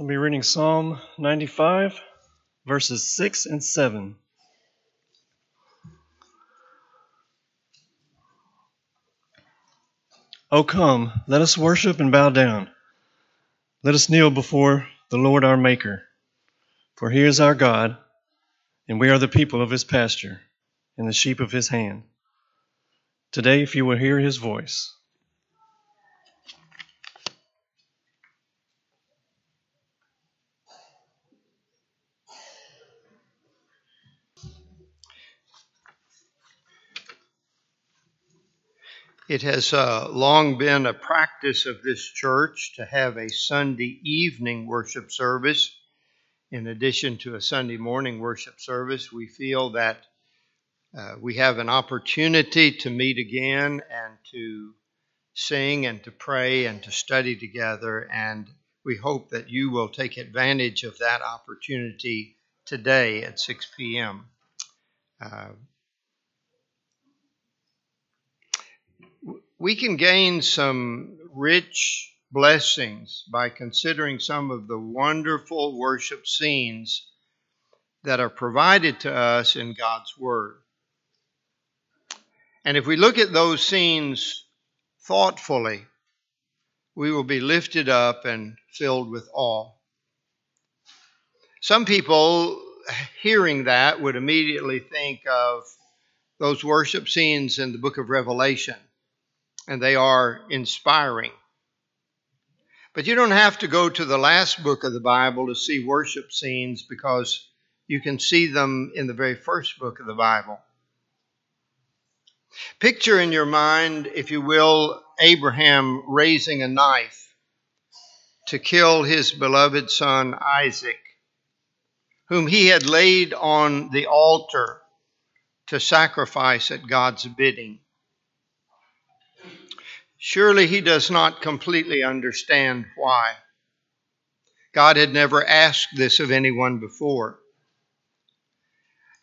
I'll be reading Psalm 95, verses 6 and 7. O come, let us worship and bow down. Let us kneel before the Lord our Maker. For he is our God, and we are the people of his pasture and the sheep of his hand. Today, if you will hear his voice, It has uh, long been a practice of this church to have a Sunday evening worship service. In addition to a Sunday morning worship service, we feel that uh, we have an opportunity to meet again and to sing and to pray and to study together. And we hope that you will take advantage of that opportunity today at 6 p.m. Uh, we can gain some rich blessings by considering some of the wonderful worship scenes that are provided to us in God's Word. And if we look at those scenes thoughtfully, we will be lifted up and filled with awe. Some people, hearing that, would immediately think of those worship scenes in the book of Revelation and they are inspiring. But you don't have to go to the last book of the Bible to see worship scenes because you can see them in the very first book of the Bible. Picture in your mind, if you will, Abraham raising a knife to kill his beloved son Isaac, whom he had laid on the altar to sacrifice at God's bidding. Surely he does not completely understand why. God had never asked this of anyone before.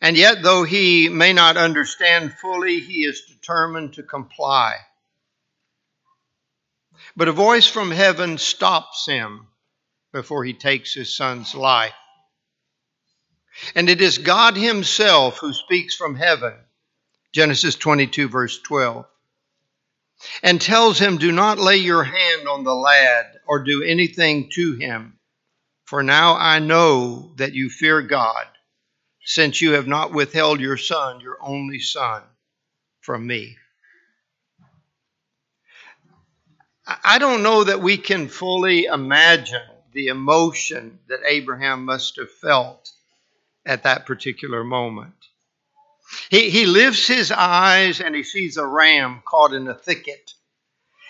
And yet, though he may not understand fully, he is determined to comply. But a voice from heaven stops him before he takes his son's life. And it is God Himself who speaks from heaven. Genesis 22, verse 12 and tells him, Do not lay your hand on the lad or do anything to him. For now I know that you fear God, since you have not withheld your son, your only son, from me. I don't know that we can fully imagine the emotion that Abraham must have felt at that particular moment. He, he lifts his eyes and he sees a ram caught in a thicket.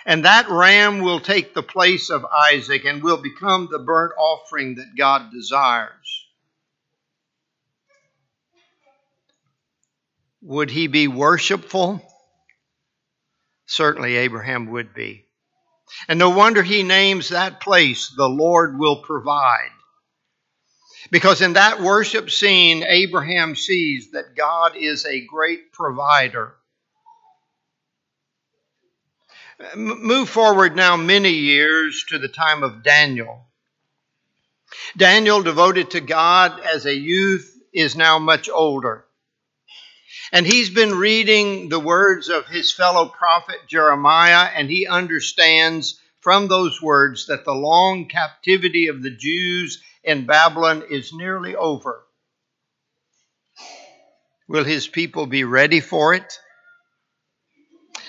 And that ram will take the place of Isaac and will become the burnt offering that God desires. Would he be worshipful? Certainly, Abraham would be. And no wonder he names that place, the Lord will provide. Because in that worship scene, Abraham sees that God is a great provider. Move forward now many years to the time of Daniel. Daniel, devoted to God as a youth, is now much older. And he's been reading the words of his fellow prophet Jeremiah, and he understands from those words that the long captivity of the Jews in Babylon is nearly over. Will his people be ready for it?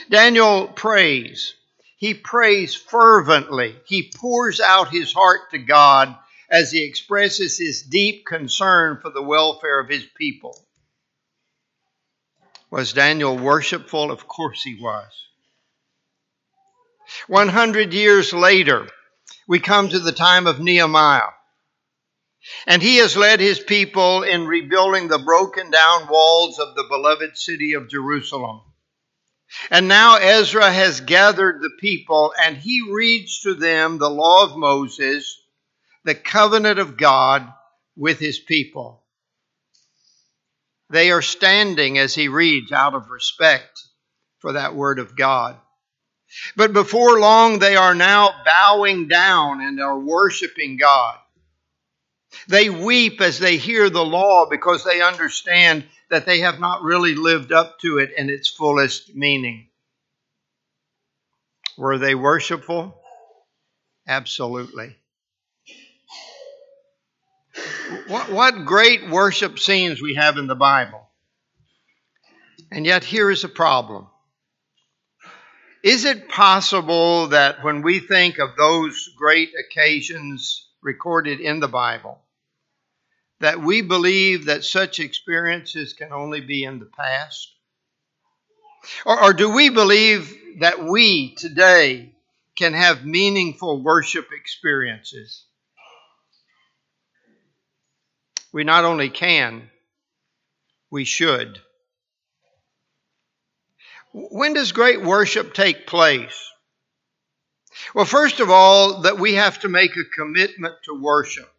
Daniel prays. He prays fervently. He pours out his heart to God as he expresses his deep concern for the welfare of his people. Was Daniel worshipful? Of course he was. 100 years later, we come to the time of Nehemiah. And he has led his people in rebuilding the broken down walls of the beloved city of Jerusalem. And now Ezra has gathered the people and he reads to them the law of Moses, the covenant of God with his people. They are standing as he reads out of respect for that word of God. But before long, they are now bowing down and are worshiping God. They weep as they hear the law because they understand that they have not really lived up to it in its fullest meaning. Were they worshipful? Absolutely. What, what great worship scenes we have in the Bible. And yet, here is a problem. Is it possible that when we think of those great occasions recorded in the Bible, that we believe that such experiences can only be in the past? Or, or, do we believe that we today can have meaningful worship experiences? We not only can, we should. When does great worship take place? Well, first of all, that we have to make a commitment to worship.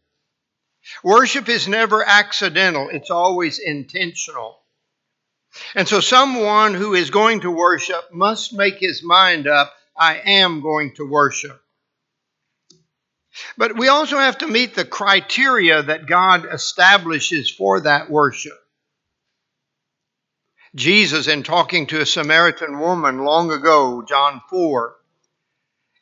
Worship is never accidental, it's always intentional. And so, someone who is going to worship must make his mind up I am going to worship. But we also have to meet the criteria that God establishes for that worship. Jesus, in talking to a Samaritan woman long ago, John 4,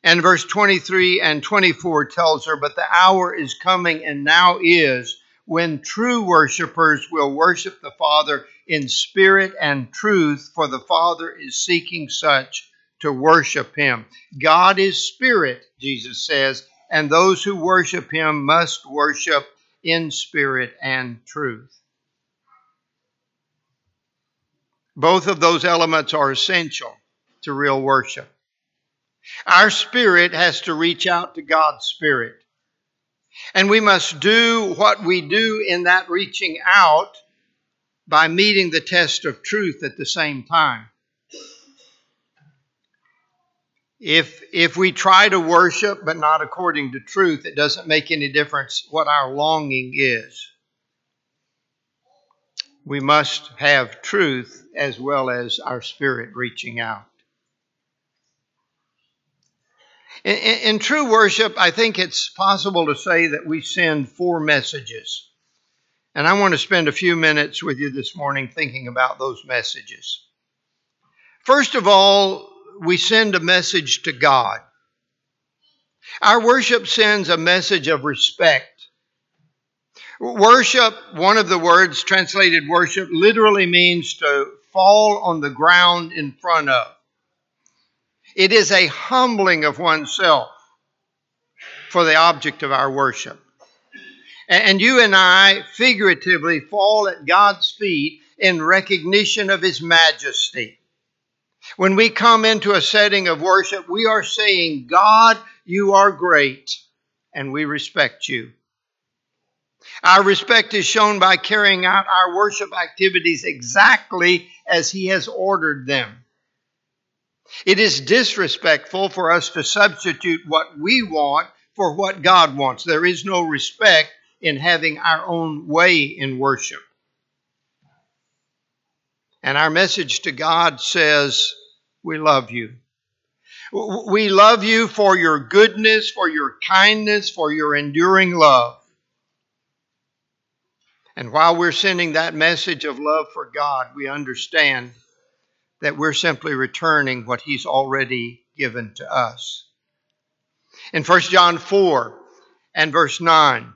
and verse 23 and 24 tells her, But the hour is coming and now is when true worshipers will worship the Father in spirit and truth, for the Father is seeking such to worship him. God is spirit, Jesus says, and those who worship him must worship in spirit and truth. Both of those elements are essential to real worship. Our spirit has to reach out to God's spirit. And we must do what we do in that reaching out by meeting the test of truth at the same time. If, if we try to worship but not according to truth, it doesn't make any difference what our longing is we must have truth as well as our spirit reaching out. In, in, in, true worship, I think it's possible to say that we send four messages. And I want to spend a few minutes with you this morning thinking about those messages. First of all, we send a message to God. Our worship sends a message of respect Worship, one of the words translated worship, literally means to fall on the ground in front of. It is a humbling of oneself for the object of our worship. And you and I figuratively fall at God's feet in recognition of His majesty. When we come into a setting of worship, we are saying, God, you are great, and we respect you. Our respect is shown by carrying out our worship activities exactly as He has ordered them. It is disrespectful for us to substitute what we want for what God wants. There is no respect in having our own way in worship. And our message to God says, We love you. We love you for your goodness, for your kindness, for your enduring love. And while we're sending that message of love for God, we understand that we're simply returning what He's already given to us. In 1 John 4 and verse 9,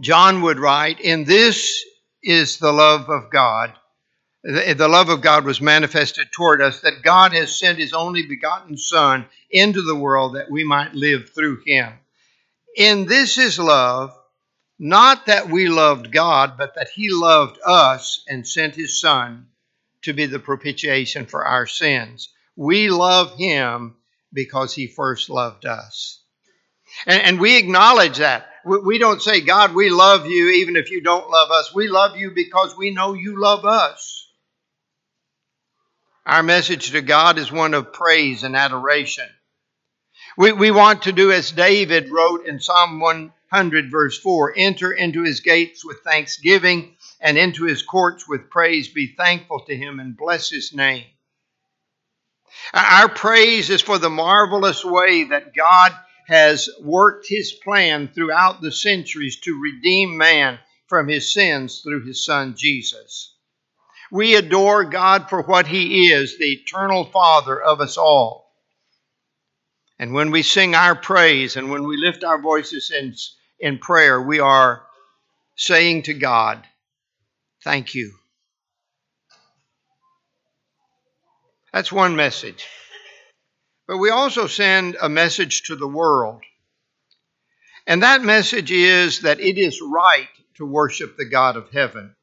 John would write, In this is the love of God. The love of God was manifested toward us, that God has sent His only begotten Son into the world that we might live through Him. In this is love not that we loved God, but that He loved us and sent His Son to be the propitiation for our sins. We love Him because He first loved us. And, and we acknowledge that. We, we don't say, God, we love you even if you don't love us. We love you because we know you love us. Our message to God is one of praise and adoration. We, we want to do as David wrote in Psalm 100, verse 4 Enter into his gates with thanksgiving and into his courts with praise. Be thankful to him and bless his name. Our praise is for the marvelous way that God has worked his plan throughout the centuries to redeem man from his sins through his son Jesus. We adore God for what he is, the eternal Father of us all. And when we sing our praise and when we lift our voices in, in prayer, we are saying to God, Thank you. That's one message. But we also send a message to the world. And that message is that it is right to worship the God of heaven.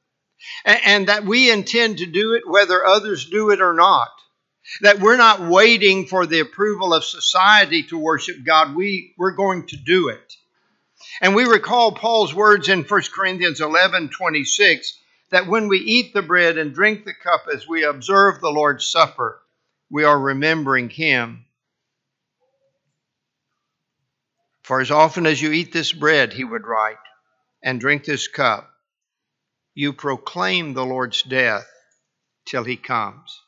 And, that we intend to do it whether others do it or not. That we're not waiting for the approval of society to worship God. We, we're going to do it. And we recall Paul's words in 1 Corinthians 11 26 that when we eat the bread and drink the cup as we observe the Lord's Supper, we are remembering Him. For as often as you eat this bread, he would write, and drink this cup, you proclaim the Lord's death till he comes.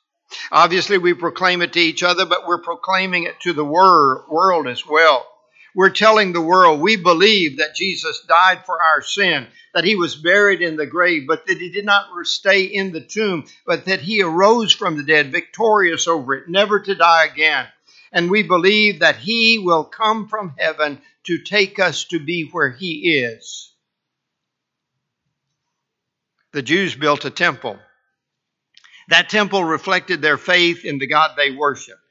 Obviously, we proclaim it to each other, but we're proclaiming it to the world as well. We're telling the world we believe that Jesus died for our sin, that he was buried in the grave, but that he did not stay in the tomb, but that he arose from the dead, victorious over it, never to die again. And we believe that he will come from heaven to take us to be where he is. The Jews built a temple. That temple reflected their faith in the God they worshiped.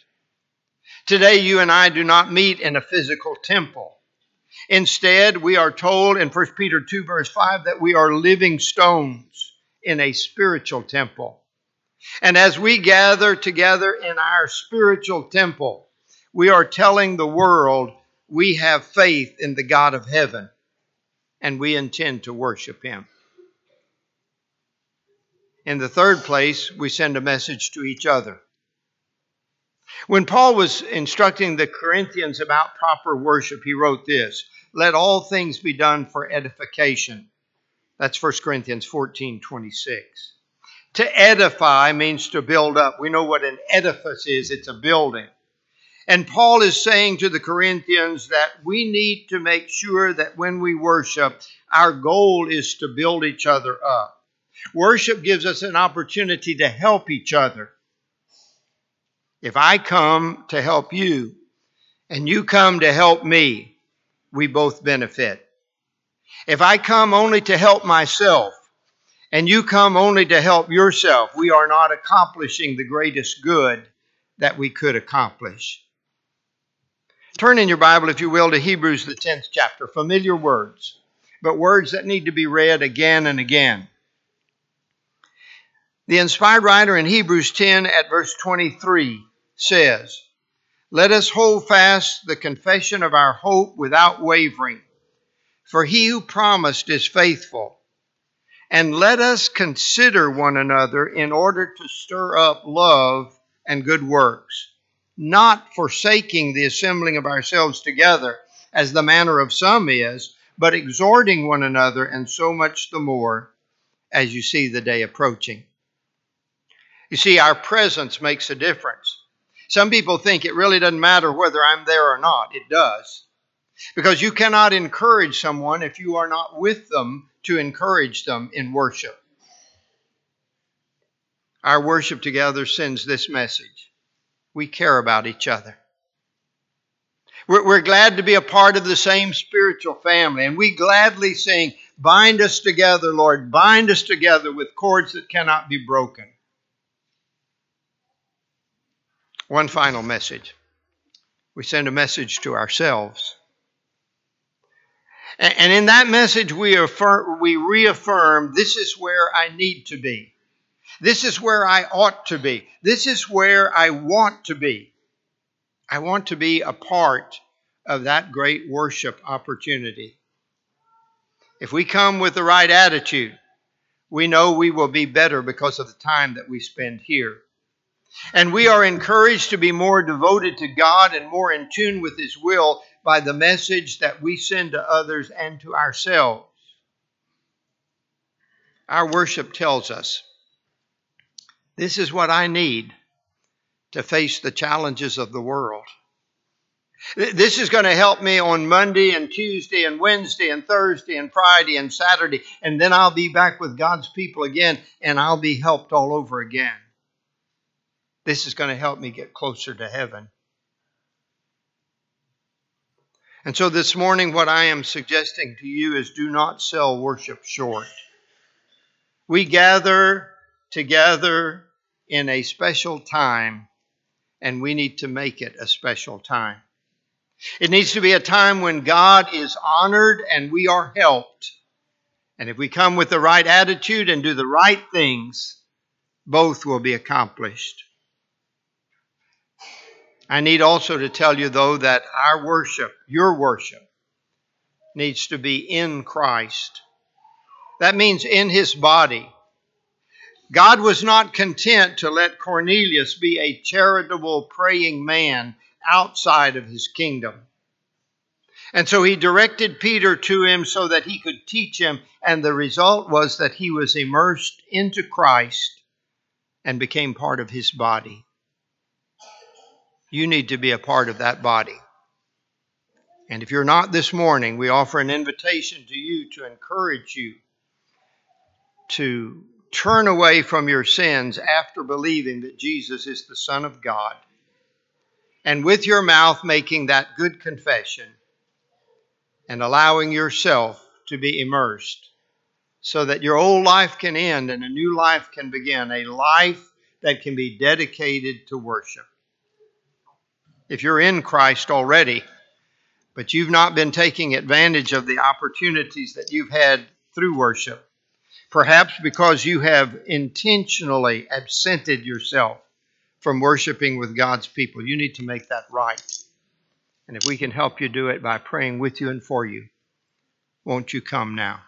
Today, you and I do not meet in a physical temple. Instead, we are told in 1 Peter 2, verse 5, that we are living stones in a spiritual temple. And as we gather together in our spiritual temple, we are telling the world we have faith in the God of heaven and we intend to worship him. In the third place, we send a message to each other. When Paul was instructing the Corinthians about proper worship, he wrote this Let all things be done for edification. That's 1 Corinthians 14 26. To edify means to build up. We know what an edifice is it's a building. And Paul is saying to the Corinthians that we need to make sure that when we worship, our goal is to build each other up. Worship gives us an opportunity to help each other. If I come to help you and you come to help me, we both benefit. If I come only to help myself and you come only to help yourself, we are not accomplishing the greatest good that we could accomplish. Turn in your Bible, if you will, to Hebrews, the 10th chapter. Familiar words, but words that need to be read again and again. The inspired writer in Hebrews 10 at verse 23 says, Let us hold fast the confession of our hope without wavering, for he who promised is faithful. And let us consider one another in order to stir up love and good works, not forsaking the assembling of ourselves together, as the manner of some is, but exhorting one another, and so much the more as you see the day approaching. You see, our presence makes a difference. Some people think it really doesn't matter whether I'm there or not. It does. Because you cannot encourage someone if you are not with them to encourage them in worship. Our worship together sends this message we care about each other. We're, we're, glad to be a part of the same spiritual family, and we gladly sing, Bind us together, Lord, bind us together with cords that cannot be broken. One final message. We send a message to ourselves. And in that message, we, affirm, we reaffirm this is where I need to be. This is where I ought to be. This is where I want to be. I want to be a part of that great worship opportunity. If we come with the right attitude, we know we will be better because of the time that we spend here. And we are encouraged to be more devoted to God and more in tune with His will by the message that we send to others and to ourselves. Our worship tells us this is what I need to face the challenges of the world. This is going to help me on Monday and Tuesday and Wednesday and Thursday and Friday and Saturday. And then I'll be back with God's people again and I'll be helped all over again. This is going to help me get closer to heaven. And so this morning, what I am suggesting to you is do not sell worship short. We gather together in a special time, and we need to make it a special time. It needs to be a time when God is honored and we are helped. And if we come with the right attitude and do the right things, both will be accomplished. I need also to tell you, though, that our worship, your worship, needs to be in Christ. That means in his body. God was not content to let Cornelius be a charitable, praying man outside of his kingdom. And so he directed Peter to him so that he could teach him, and the result was that he was immersed into Christ and became part of his body. You need to be a part of that body. And if you're not this morning, we offer an invitation to you to encourage you to turn away from your sins after believing that Jesus is the Son of God. And with your mouth making that good confession and allowing yourself to be immersed so that your old life can end and a new life can begin, a life that can be dedicated to worship if you're in Christ already, but you've not been taking advantage of the opportunities that you've had through worship, perhaps because you have intentionally absented yourself from worshiping with God's people, you need to make that right. And if we can help you do it by praying with you and for you, won't you come now?